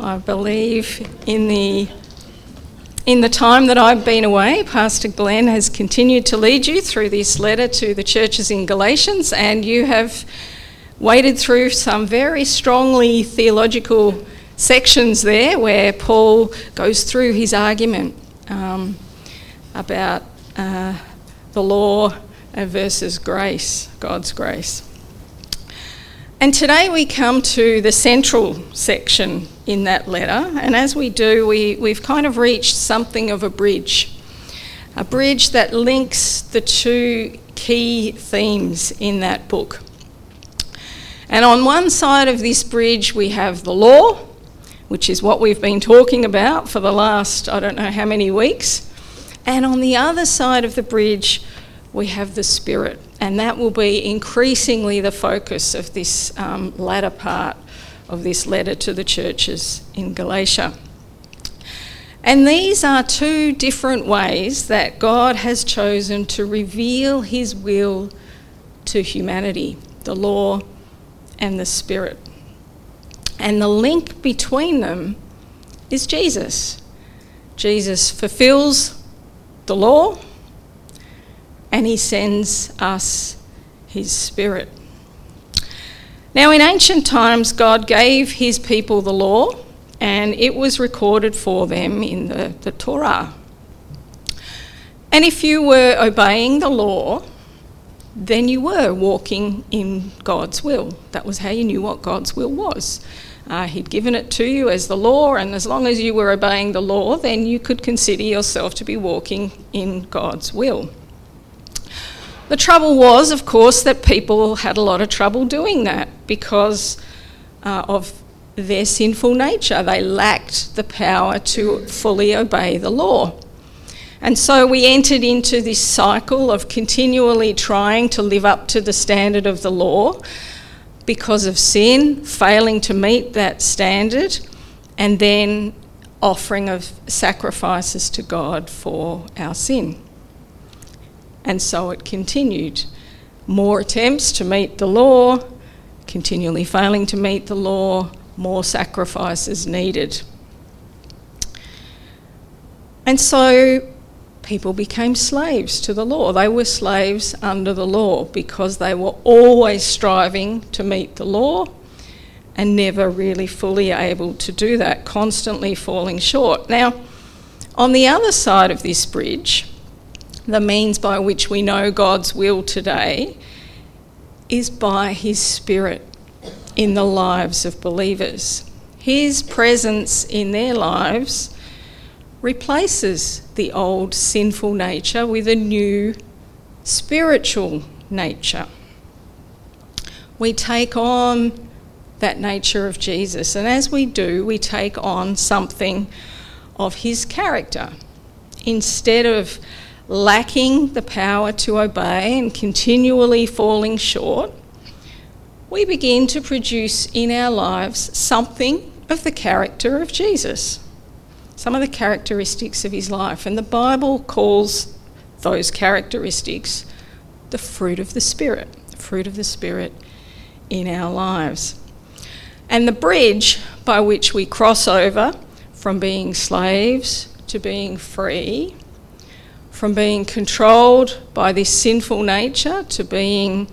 I believe in the in the time that I've been away, Pastor Glenn has continued to lead you through this letter to the churches in Galatians, and you have waded through some very strongly theological sections there where Paul goes through his argument um, about uh, the law versus grace, God's grace. And today we come to the central section in that letter, and as we do, we, we've kind of reached something of a bridge. A bridge that links the two key themes in that book. And on one side of this bridge, we have the law, which is what we've been talking about for the last, I don't know how many weeks. And on the other side of the bridge, we have the Spirit, and that will be increasingly the focus of this um, latter part of this letter to the churches in Galatia. And these are two different ways that God has chosen to reveal His will to humanity the law and the Spirit. And the link between them is Jesus. Jesus fulfills the law and he sends us his spirit. Now, in ancient times, God gave his people the law, and it was recorded for them in the, the Torah. And if you were obeying the law, then you were walking in God's will. That was how you knew what God's will was. Uh, he'd given it to you as the law, and as long as you were obeying the law, then you could consider yourself to be walking in God's will. The trouble was, of course, that people had a lot of trouble doing that because uh, of their sinful nature. They lacked the power to fully obey the law. And so we entered into this cycle of continually trying to live up to the standard of the law because of sin, failing to meet that standard, and then offering of sacrifices to God for our sin. And so it continued. More attempts to meet the law, continually failing to meet the law, more sacrifices needed. And so people became slaves to the law. They were slaves under the law because they were always striving to meet the law and never really fully able to do that, constantly falling short. Now, on the other side of this bridge, the means by which we know God's will today is by His Spirit in the lives of believers. His presence in their lives replaces the old sinful nature with a new spiritual nature. We take on that nature of Jesus, and as we do, we take on something of His character. Instead of lacking the power to obey and continually falling short, we begin to produce in our lives something of the character of Jesus, some of the characteristics of his life. And the Bible calls those characteristics the fruit of the Spirit, the fruit of the Spirit in our lives. And the bridge by which we cross over from being slaves to being free from being controlled by this sinful nature to being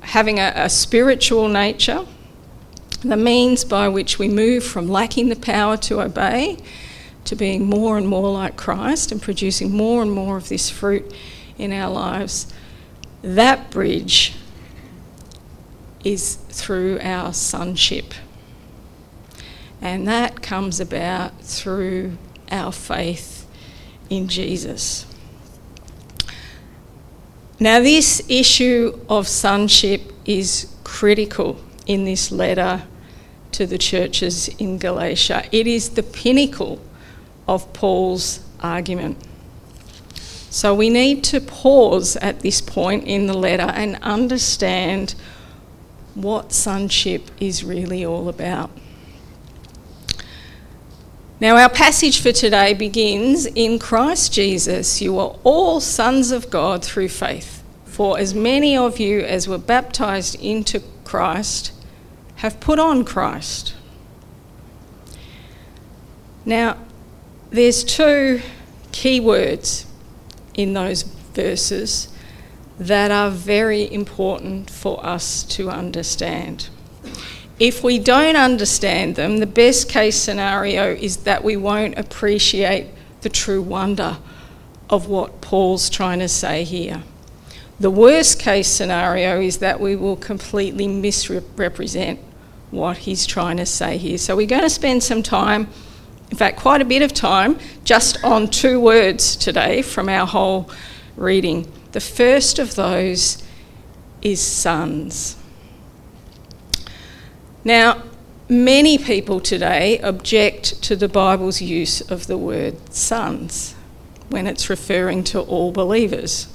having a, a spiritual nature, the means by which we move from lacking the power to obey to being more and more like Christ and producing more and more of this fruit in our lives, that bridge is through our sonship. And that comes about through our faith in Jesus. Now, this issue of sonship is critical in this letter to the churches in Galatia. It is the pinnacle of Paul's argument. So we need to pause at this point in the letter and understand what sonship is really all about. Now, our passage for today begins In Christ Jesus, you are all sons of God through faith. For as many of you as were baptized into Christ have put on Christ. Now, there's two key words in those verses that are very important for us to understand. If we don't understand them, the best case scenario is that we won't appreciate the true wonder of what Paul's trying to say here. The worst case scenario is that we will completely misrepresent what he's trying to say here. So we're going to spend some time, in fact, quite a bit of time, just on two words today from our whole reading. The first of those is sons. Now, many people today object to the Bible's use of the word sons when it's referring to all believers.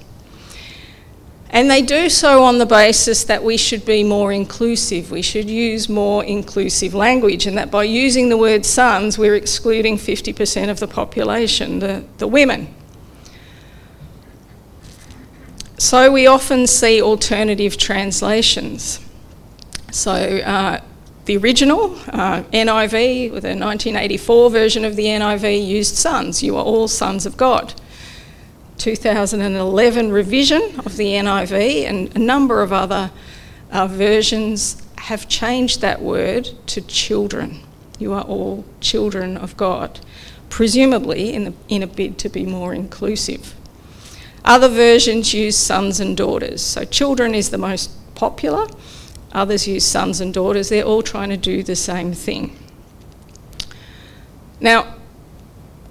And they do so on the basis that we should be more inclusive, we should use more inclusive language, and that by using the word sons, we're excluding 50% of the population, the, the women. So we often see alternative translations. So uh, the original uh, NIV, with a 1984 version of the NIV, used sons. You are all sons of God. 2011 revision of the NIV and a number of other uh, versions have changed that word to children. You are all children of God, presumably in, the, in a bid to be more inclusive. Other versions use sons and daughters. So, children is the most popular, others use sons and daughters. They're all trying to do the same thing. Now,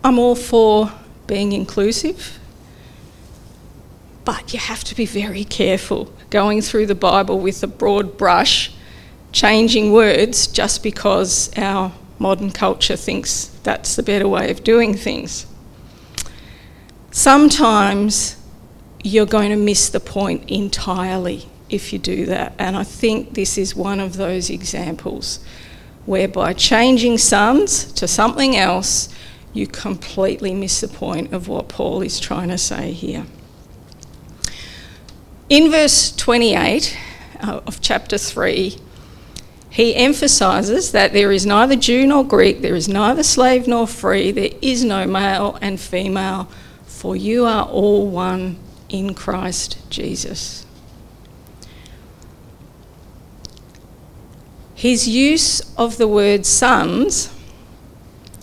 I'm all for being inclusive but you have to be very careful going through the Bible with a broad brush, changing words just because our modern culture thinks that's the better way of doing things. Sometimes you're going to miss the point entirely if you do that, and I think this is one of those examples whereby changing sons to something else, you completely miss the point of what Paul is trying to say here. In verse 28 uh, of chapter 3, he emphasizes that there is neither Jew nor Greek, there is neither slave nor free, there is no male and female, for you are all one in Christ Jesus. His use of the word sons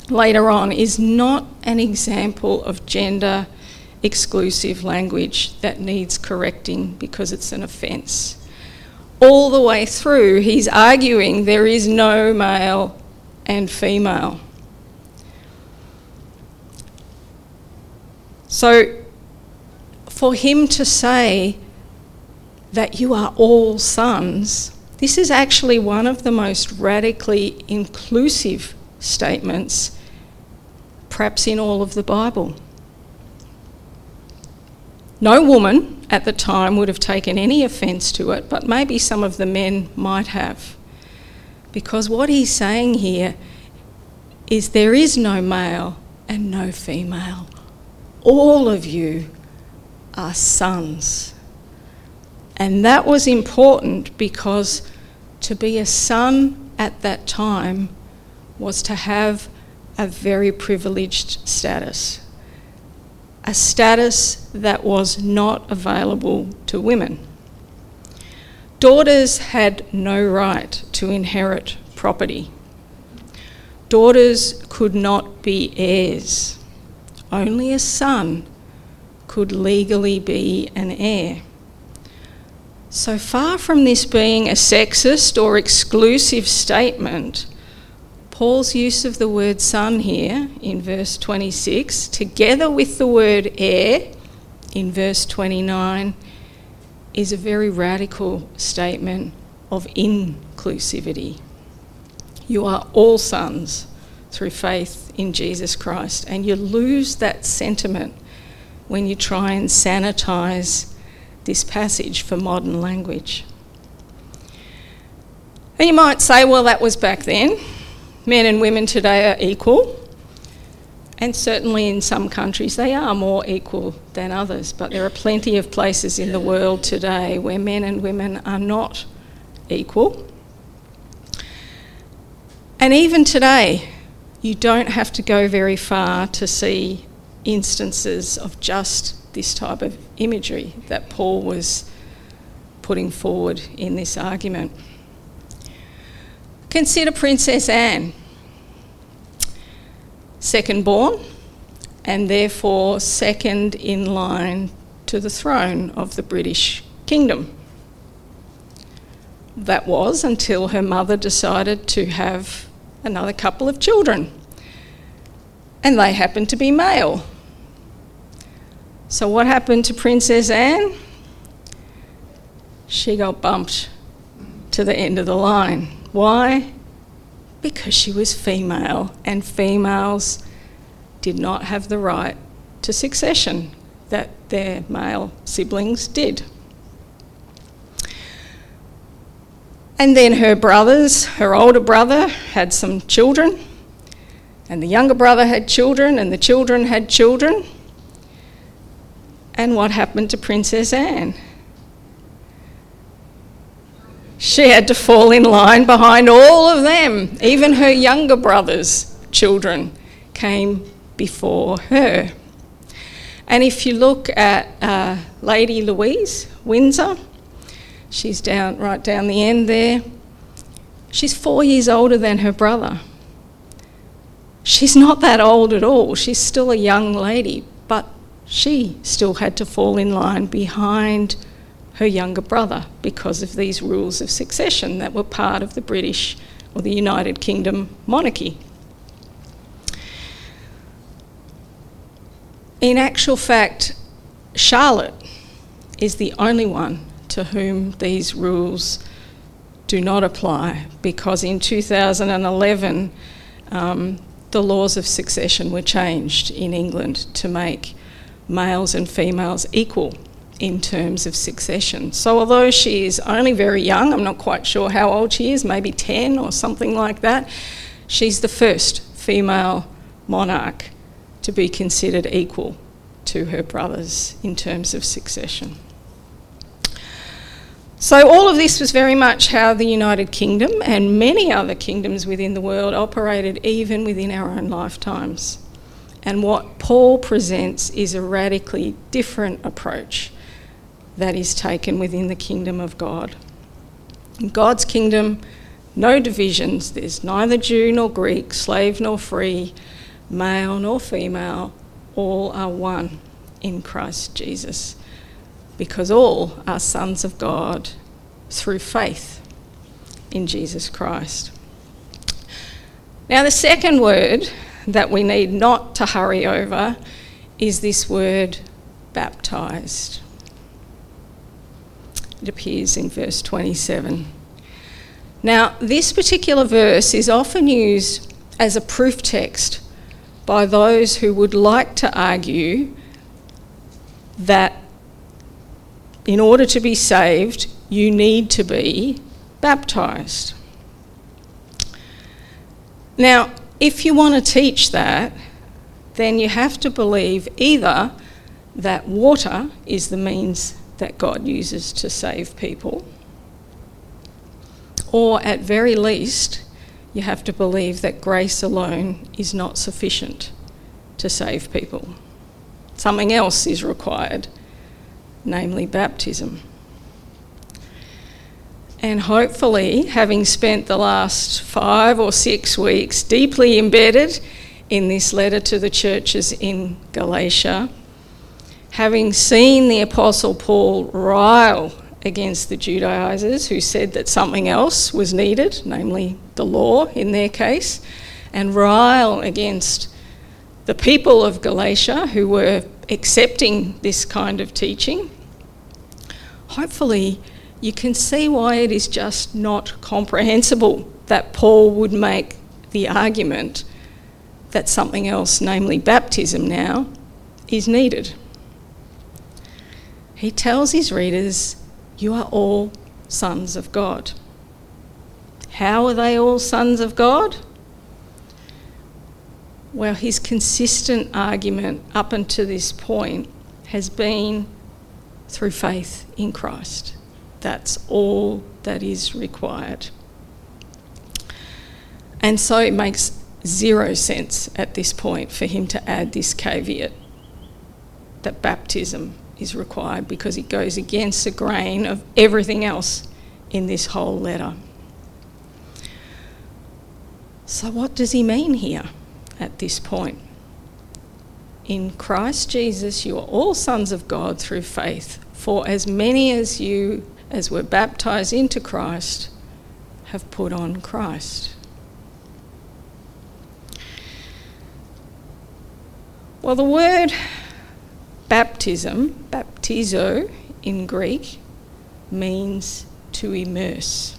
later on is not an example of gender exclusive language that needs correcting because it's an offence. All the way through, he's arguing there is no male and female. So, for him to say that you are all sons, this is actually one of the most radically inclusive statements, perhaps in all of the Bible. No woman at the time would have taken any offence to it, but maybe some of the men might have. Because what he's saying here is there is no male and no female. All of you are sons. And that was important because to be a son at that time was to have a very privileged status a status that was not available to women. Daughters had no right to inherit property. Daughters could not be heirs. Only a son could legally be an heir. So far from this being a sexist or exclusive statement, Paul's use of the word son here in verse 26, together with the word heir in verse 29, is a very radical statement of inclusivity. You are all sons through faith in Jesus Christ, and you lose that sentiment when you try and sanitize this passage for modern language. And you might say, well, that was back then men and women today are equal. And certainly in some countries they are more equal than others, but there are plenty of places in the world today where men and women are not equal. And even today, you don't have to go very far to see instances of just this type of imagery that Paul was putting forward in this argument. Consider Princess Anne, second born, and therefore second in line to the throne of the British Kingdom. That was until her mother decided to have another couple of children, and they happened to be male. So, what happened to Princess Anne? She got bumped to the end of the line. Why? Because she was female, and females did not have the right to succession that their male siblings did. And then her brothers, her older brother had some children, and the younger brother had children, and the children had children. And what happened to Princess Anne? She had to fall in line behind all of them. Even her younger brother's children came before her. And if you look at uh, Lady Louise Windsor, she's down right down the end there. She's four years older than her brother. She's not that old at all. She's still a young lady, she still had to fall in line behind her younger brother because of these rules of succession that were part of the British or the United Kingdom monarchy. In actual fact, Charlotte is the only one to whom these rules do not apply because in 2011 um, the laws of succession were changed in England to make males and females equal in terms of succession. So, although she is only very young, I'm not quite sure how old she is, maybe 10 or something like that, she's the first female monarch to be considered equal to her brothers in terms of succession. So, all of this was very much how the United Kingdom and many other kingdoms within the world operated, even within our own lifetimes. And what Paul presents is a radically different approach that is taken within the kingdom of God. In God's kingdom, no divisions. There's neither Jew nor Greek, slave nor free, male nor female. All are one in Christ Jesus because all are sons of God through faith in Jesus Christ. Now, the second word that we need not to hurry over is this word baptized. It appears in verse 27. Now, this particular verse is often used as a proof text by those who would like to argue that in order to be saved, you need to be baptized. Now, if you want to teach that, then you have to believe either that water is the means that God uses to save people, or at very least, you have to believe that grace alone is not sufficient to save people. Something else is required, namely baptism. And hopefully, having spent the last five or six weeks deeply embedded in this letter to the churches in Galatia, having seen the Apostle Paul rile against the Judaizers who said that something else was needed, namely the law in their case, and rile against the people of Galatia who were accepting this kind of teaching, hopefully you can see why it is just not comprehensible that Paul would make the argument that something else, namely baptism now, is needed. He tells his readers, You are all sons of God. How are they all sons of God? Well, his consistent argument up until this point has been through faith in Christ. That's all that is required. And so it makes zero sense at this point for him to add this caveat that baptism is required because it goes against the grain of everything else in this whole letter. So, what does he mean here at this point? In Christ Jesus, you are all sons of God through faith. For as many as you as we're baptized into Christ have put on Christ. Well, the word baptism, baptizo in Greek, means to immerse.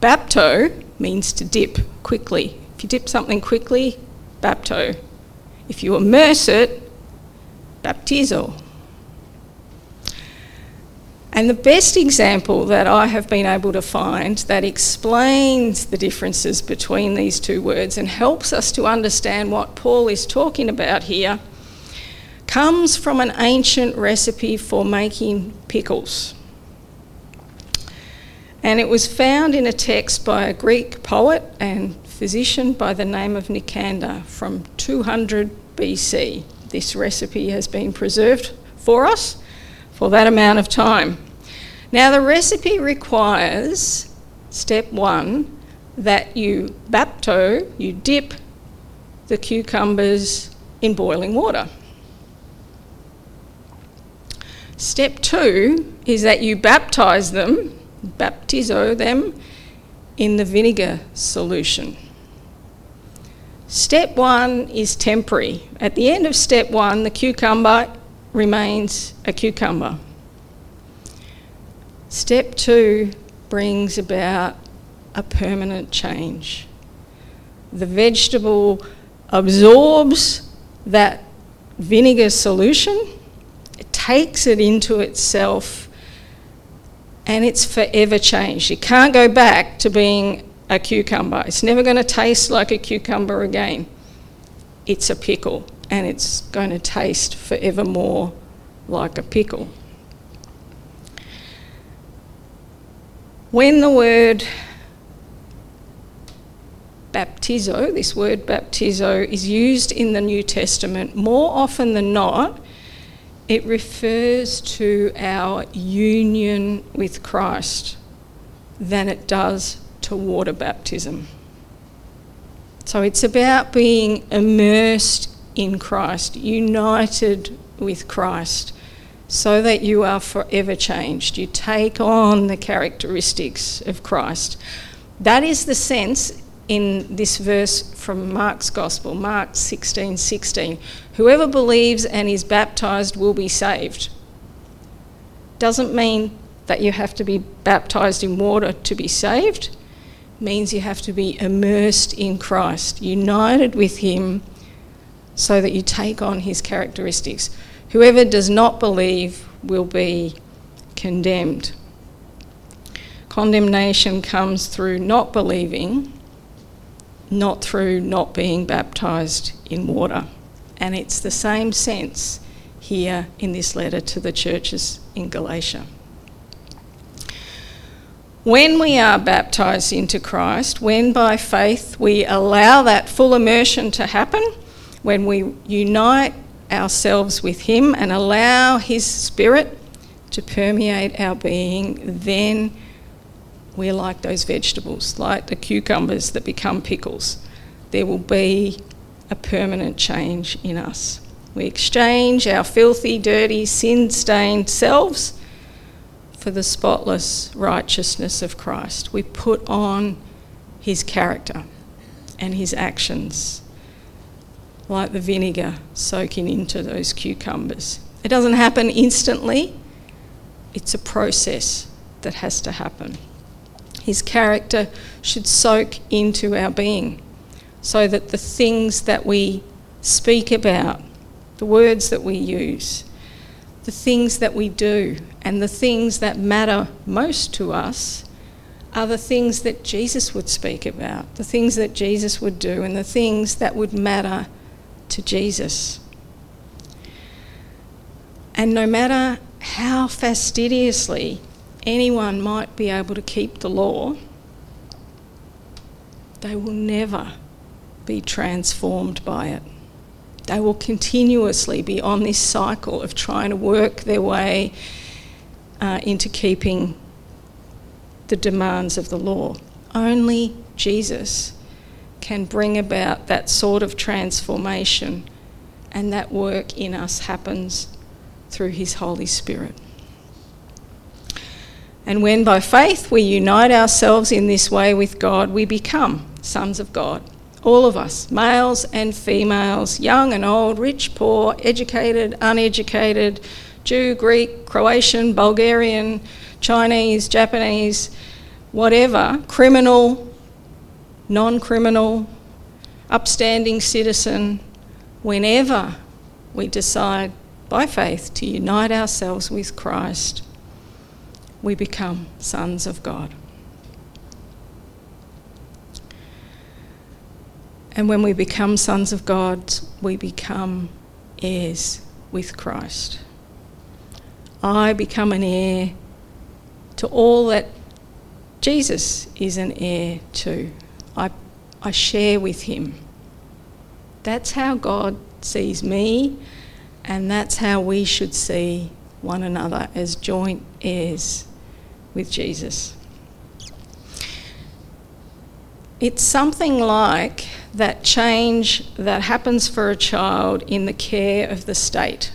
Bapto means to dip quickly. If you dip something quickly, bapto. If you immerse it, baptizo. And the best example that I have been able to find that explains the differences between these two words and helps us to understand what Paul is talking about here comes from an ancient recipe for making pickles. And it was found in a text by a Greek poet and physician by the name of Nicander from 200 BC. This recipe has been preserved for us for that amount of time. Now, the recipe requires step one that you bapto, you dip the cucumbers in boiling water. Step two is that you baptize them, baptizo them, in the vinegar solution. Step one is temporary. At the end of step one, the cucumber remains a cucumber. Step two brings about a permanent change. The vegetable absorbs that vinegar solution, it takes it into itself, and it's forever changed. You can't go back to being a cucumber. It's never going to taste like a cucumber again. It's a pickle and it's going to taste forever more like a pickle. When the word baptizo, this word baptizo, is used in the New Testament, more often than not, it refers to our union with Christ than it does to water baptism. So it's about being immersed in Christ, united with Christ, so that you are forever changed. You take on the characteristics of Christ. That is the sense in this verse from Mark's Gospel, Mark 16 16. Whoever believes and is baptized will be saved. Doesn't mean that you have to be baptized in water to be saved, means you have to be immersed in Christ, united with Him so that you take on his characteristics. Whoever does not believe will be condemned. Condemnation comes through not believing, not through not being baptized in water. And it's the same sense here in this letter to the churches in Galatia. When we are baptized into Christ, when by faith we allow that full immersion to happen, when we unite ourselves with Him and allow His Spirit to permeate our being, then we're like those vegetables, like the cucumbers that become pickles. There will be a permanent change in us. We exchange our filthy, dirty, sin stained selves for the spotless righteousness of Christ. We put on his character and his actions like the vinegar soaking into those cucumbers. It doesn't happen instantly, it's a process that has to happen. His character should soak into our being so that the things that we speak about, the words that we use, the things that we do, and the things that matter most to us are the things that Jesus would speak about, the things that Jesus would do, and the things that would matter to Jesus. And no matter how fastidiously anyone might be able to keep the law, they will never be transformed by it. They will continuously be on this cycle of trying to work their way uh, into keeping the demands of the law. Only Jesus can bring about that sort of transformation, and that work in us happens through His Holy Spirit. And when by faith we unite ourselves in this way with God, we become sons of God. All of us, males and females, young and old, rich, poor, educated, uneducated, Jew, Greek, Croatian, Bulgarian, Chinese, Japanese, whatever, criminal, non criminal, upstanding citizen, whenever we decide by faith to unite ourselves with Christ, we become sons of God. And when we become sons of God, we become heirs with Christ. I become an heir to all that Jesus is an heir to. I, I share with him. That's how God sees me, and that's how we should see one another as joint heirs with Jesus. It's something like that change that happens for a child in the care of the state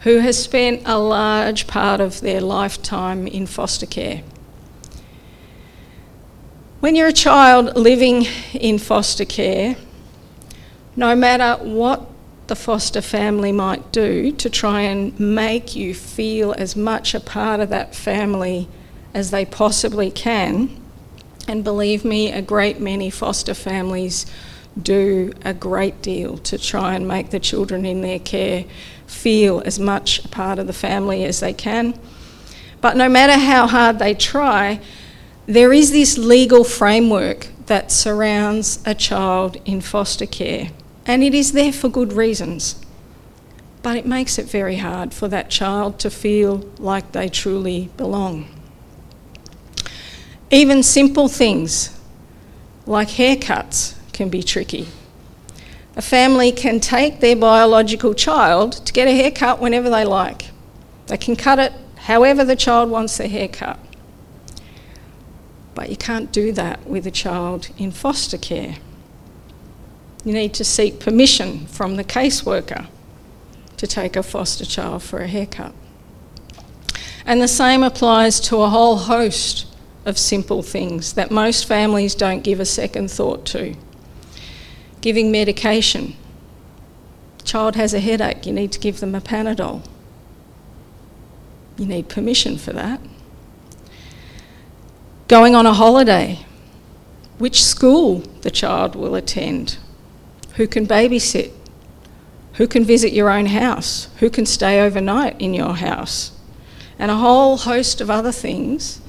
who has spent a large part of their lifetime in foster care. When you're a child living in foster care, no matter what the foster family might do to try and make you feel as much a part of that family as they possibly can. And believe me, a great many foster families do a great deal to try and make the children in their care feel as much a part of the family as they can. But no matter how hard they try, there is this legal framework that surrounds a child in foster care and it is there for good reasons. But it makes it very hard for that child to feel like they truly belong. Even simple things like haircuts can be tricky. A family can take their biological child to get a haircut whenever they like. They can cut it however the child wants their hair cut. But you can't do that with a child in foster care. You need to seek permission from the caseworker to take a foster child for a haircut. And the same applies to a whole host of simple things that most families don't give a second thought to. Giving medication. Child has a headache, you need to give them a Panadol. You need permission for that. Going on a holiday. Which school the child will attend who can babysit, who can visit your own house, who can stay overnight in your house, and a whole host of other things,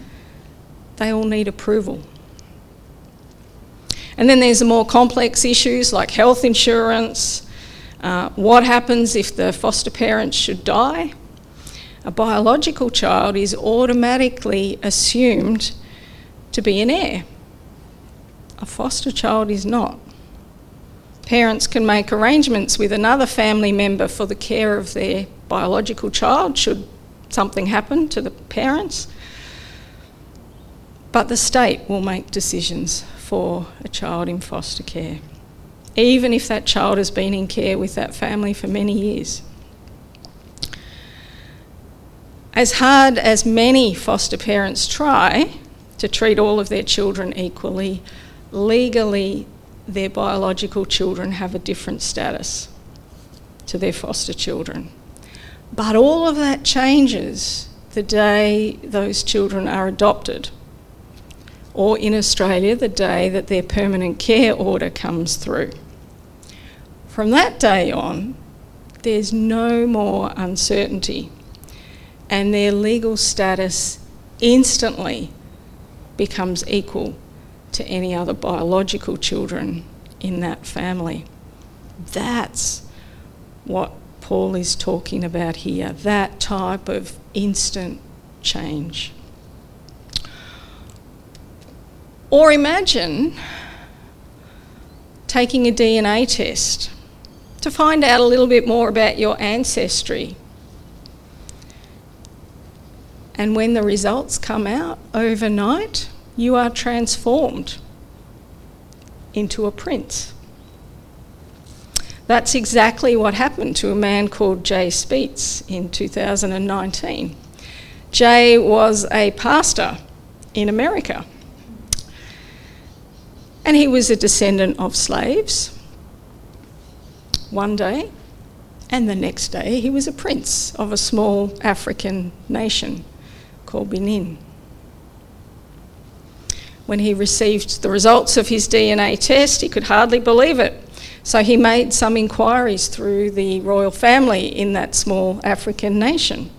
they all need approval. And then there's the more complex issues like health insurance, uh, what happens if the foster parents should die. A biological child is automatically assumed to be an heir. A foster child is not. Parents can make arrangements with another family member for the care of their biological child should something happen to the parents. But the state will make decisions for a child in foster care, even if that child has been in care with that family for many years. As hard as many foster parents try to treat all of their children equally, legally their biological children have a different status to their foster children. But all of that changes the day those children are adopted, or in Australia, the day that their permanent care order comes through. From that day on, there's no more uncertainty, and their legal status instantly becomes equal to any other biological children in that family. That's what Paul is talking about here, that type of instant change. Or imagine taking a DNA test to find out a little bit more about your ancestry. And when the results come out overnight, you are transformed into a prince. That's exactly what happened to a man called Jay Speights in 2019. Jay was a pastor in America. And he was a descendant of slaves one day, and the next day he was a prince of a small African nation Benin. When he received the results of his DNA test, he could hardly believe it. So he made some inquiries through the royal family in that small African nation.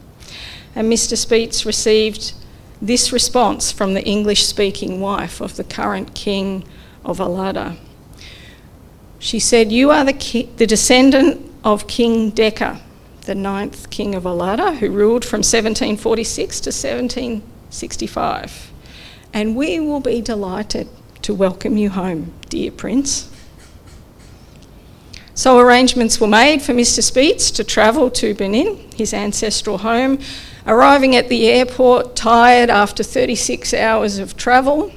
And Mr. Speights received this response from the English speaking wife of the current king of Allada. She said, You are the, ki- the descendant of King Deka, the ninth king of Allada, who ruled from 1746 to 1765. And we will be delighted to welcome you home, dear prince. So arrangements were made for Mr. Speights to travel to Benin, his ancestral home, arriving at the airport tired after 36 hours of travel.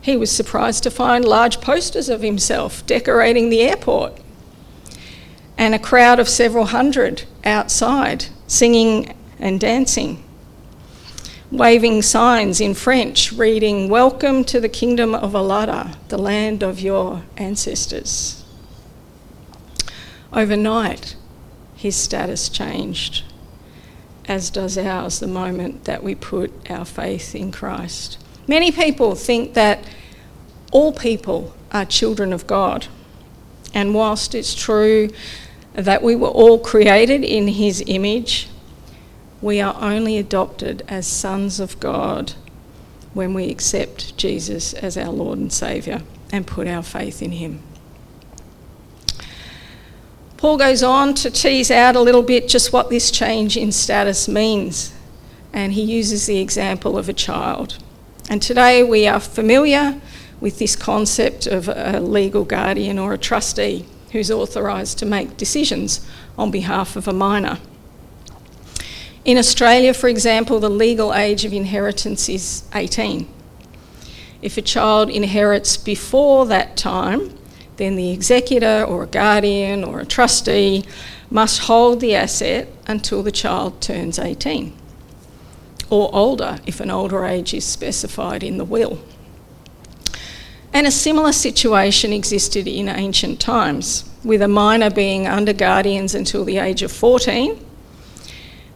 He was surprised to find large posters of himself decorating the airport and a crowd of several hundred outside singing and dancing, waving signs in French reading, Welcome to the kingdom of Allada, the land of your ancestors. Overnight, his status changed, as does ours the moment that we put our faith in Christ. Many people think that all people are children of God. And whilst it's true that we were all created in his image, we are only adopted as sons of God when we accept Jesus as our Lord and Saviour and put our faith in him. Paul goes on to tease out a little bit just what this change in status means, and he uses the example of a child. And today we are familiar with this concept of a legal guardian or a trustee who's authorised to make decisions on behalf of a minor. In Australia, for example, the legal age of inheritance is 18. If a child inherits before that time, then the executor or a guardian or a trustee must hold the asset until the child turns 18 or older if an older age is specified in the will. And a similar situation existed in ancient times, with a minor being under guardians until the age of 14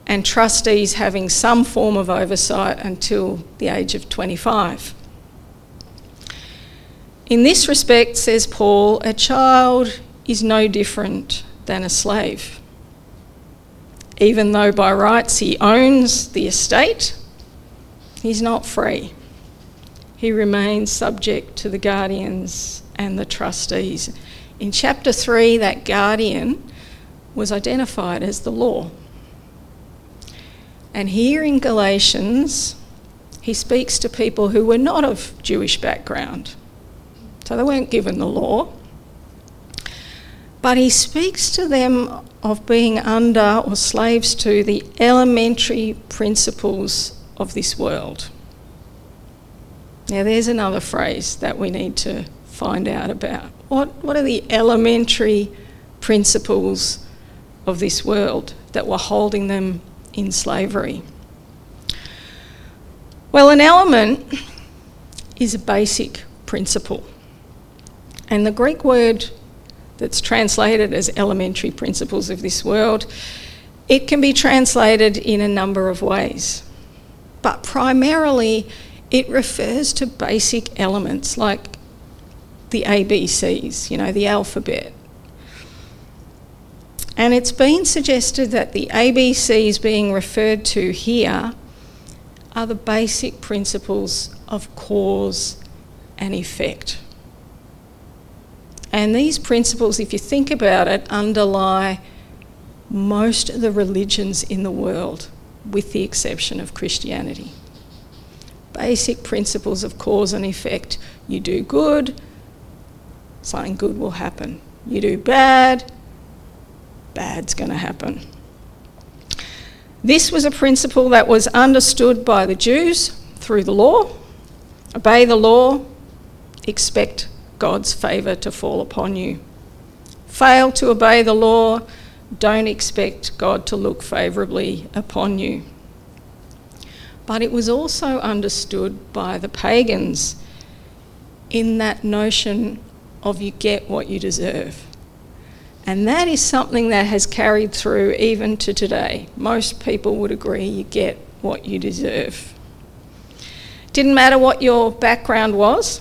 and trustees having some form of oversight until the age of 25. In this respect, says Paul, a child is no different than a slave. Even though by rights he owns the estate, he's not free. He remains subject to the guardians and the trustees. In chapter 3, that guardian was identified as the law. And here in Galatians, he speaks to people who were not of Jewish background so they weren't given the law. But he speaks to them of being under or slaves to the elementary principles of this world. Now, there's another phrase that we need to find out about. What, what are the elementary principles of this world that were holding them in slavery? Well, an element is a basic principle. And the Greek word that's translated as elementary principles of this world, it can be translated in a number of ways. But primarily, it refers to basic elements like the ABCs, you know, the alphabet. And it's been suggested that the ABCs being referred to here are the basic principles of cause and effect. And these principles, if you think about it, underlie most of the religions in the world, with the exception of Christianity. Basic principles of cause and effect. You do good, something good will happen. You do bad, bad's going to happen. This was a principle that was understood by the Jews through the law. Obey the law, expect God's favour to fall upon you. Fail to obey the law, don't expect God to look favourably upon you. But it was also understood by the pagans in that notion of you get what you deserve. And that is something that has carried through even to today. Most people would agree you get what you deserve. Didn't matter what your background was,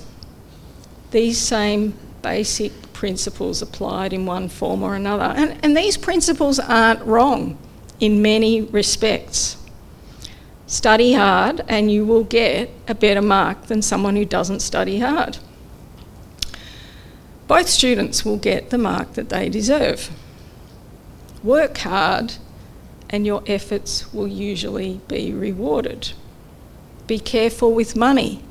these same basic principles applied in one form or another. And, and these principles aren't wrong in many respects. Study hard, and you will get a better mark than someone who doesn't study hard. Both students will get the mark that they deserve. Work hard, and your efforts will usually be rewarded. Be careful with money,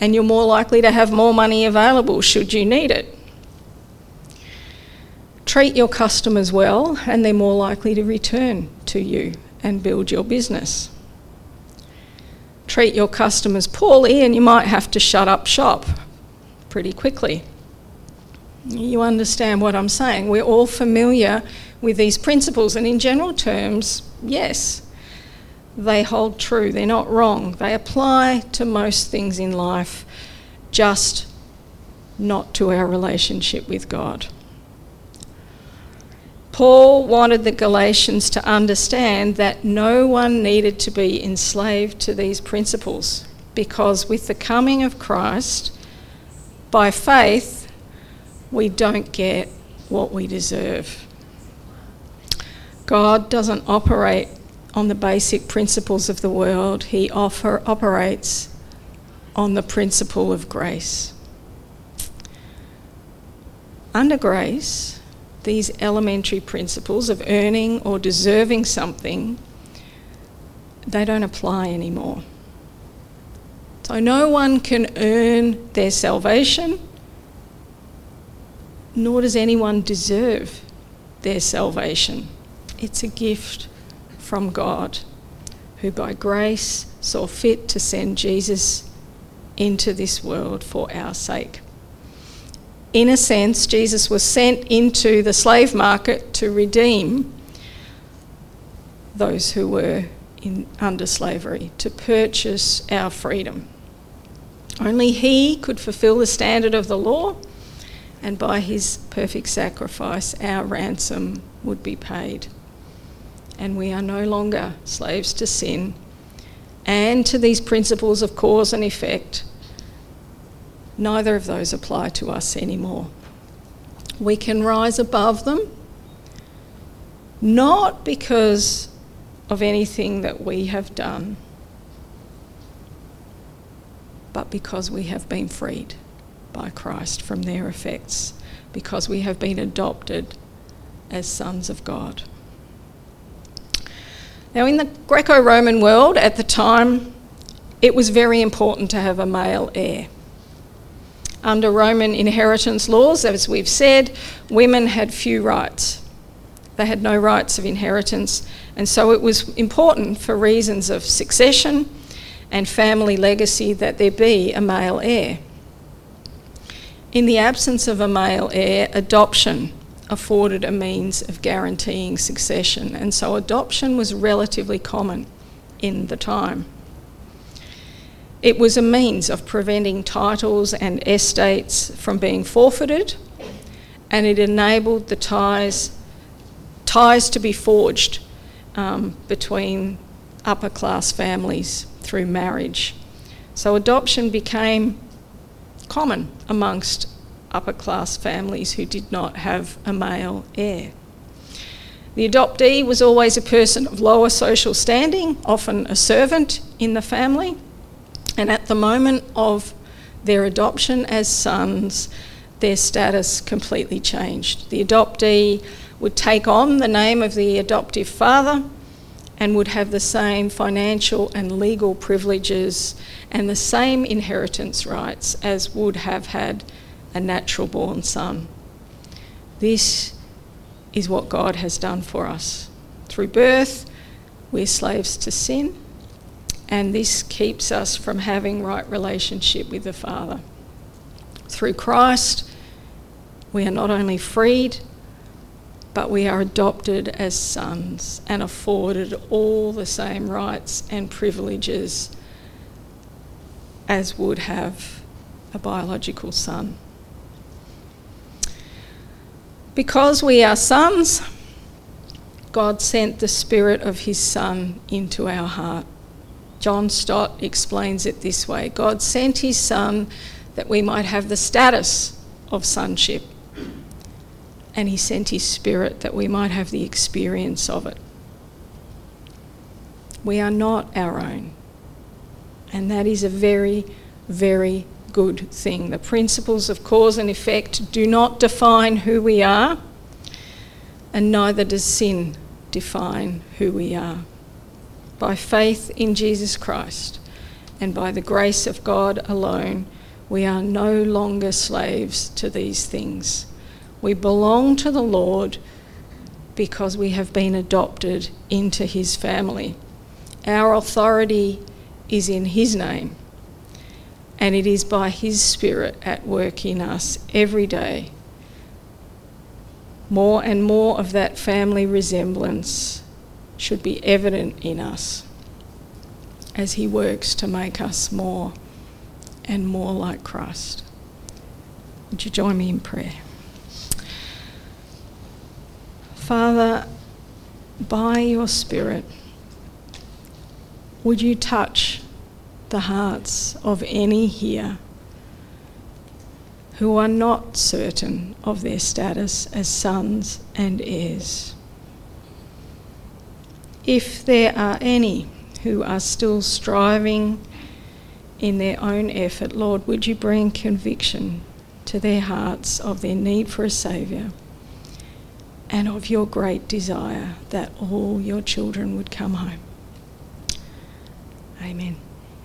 and you're more likely to have more money available should you need it. Treat your customers well, and they're more likely to return to you and build your business. Treat your customers poorly, and you might have to shut up shop pretty quickly. You understand what I'm saying? We're all familiar with these principles, and in general terms, yes, they hold true. They're not wrong. They apply to most things in life, just not to our relationship with God. Paul wanted the Galatians to understand that no one needed to be enslaved to these principles because with the coming of Christ, by faith, we don't get what we deserve. God doesn't operate on the basic principles of the world, He offer, operates on the principle of grace. Under grace, these elementary principles of earning or deserving something, they don't apply anymore. So no one can earn their salvation nor does anyone deserve their salvation. It's a gift from God, who by grace saw fit to send Jesus into this world for our sake. In a sense, Jesus was sent into the slave market to redeem those who were in, under slavery, to purchase our freedom. Only He could fulfill the standard of the law and by his perfect sacrifice, our ransom would be paid. And we are no longer slaves to sin and to these principles of cause and effect. Neither of those apply to us anymore. We can rise above them, not because of anything that we have done, but because we have been freed by Christ from their effects because we have been adopted as sons of God. Now, in the Greco Roman world at the time, it was very important to have a male heir. Under Roman inheritance laws, as we've said, women had few rights. They had no rights of inheritance, and so it was important for reasons of succession and family legacy that there be a male heir. In the absence of a male heir, adoption afforded a means of guaranteeing succession, and so adoption was relatively common in the time. It was a means of preventing titles and estates from being forfeited, and it enabled the ties, ties to be forged um, between upper class families through marriage. So adoption became common amongst upper class families who did not have a male heir. The adoptee was always a person of lower social standing, often a servant in the family, and at the moment of their adoption as sons, their status completely changed. The adoptee would take on the name of the adoptive father and would have the same financial and legal privileges and the same inheritance rights as would have had a natural born son. This is what God has done for us. Through birth, we're slaves to sin, and this keeps us from having right relationship with the Father. Through Christ, we are not only freed, but we are adopted as sons and afforded all the same rights and privileges as would have a biological son. Because we are sons, God sent the Spirit of His Son into our heart. John Stott explains it this way God sent His Son that we might have the status of sonship and He sent His Spirit that we might have the experience of it. We are not our own, and that is a very, very good thing. The principles of cause and effect do not define who we are, and neither does sin define who we are. By faith in Jesus Christ and by the grace of God alone, we are no longer slaves to these things. We belong to the Lord because we have been adopted into his family. Our authority is in his name, and it is by his Spirit at work in us every day. More and more of that family resemblance should be evident in us as he works to make us more and more like Christ. Would you join me in prayer? Father, by your Spirit, would you touch the hearts of any here who are not certain of their status as sons and heirs? If there are any who are still striving in their own effort, Lord, would you bring conviction to their hearts of their need for a Saviour? and of your great desire that all your children would come home. Amen.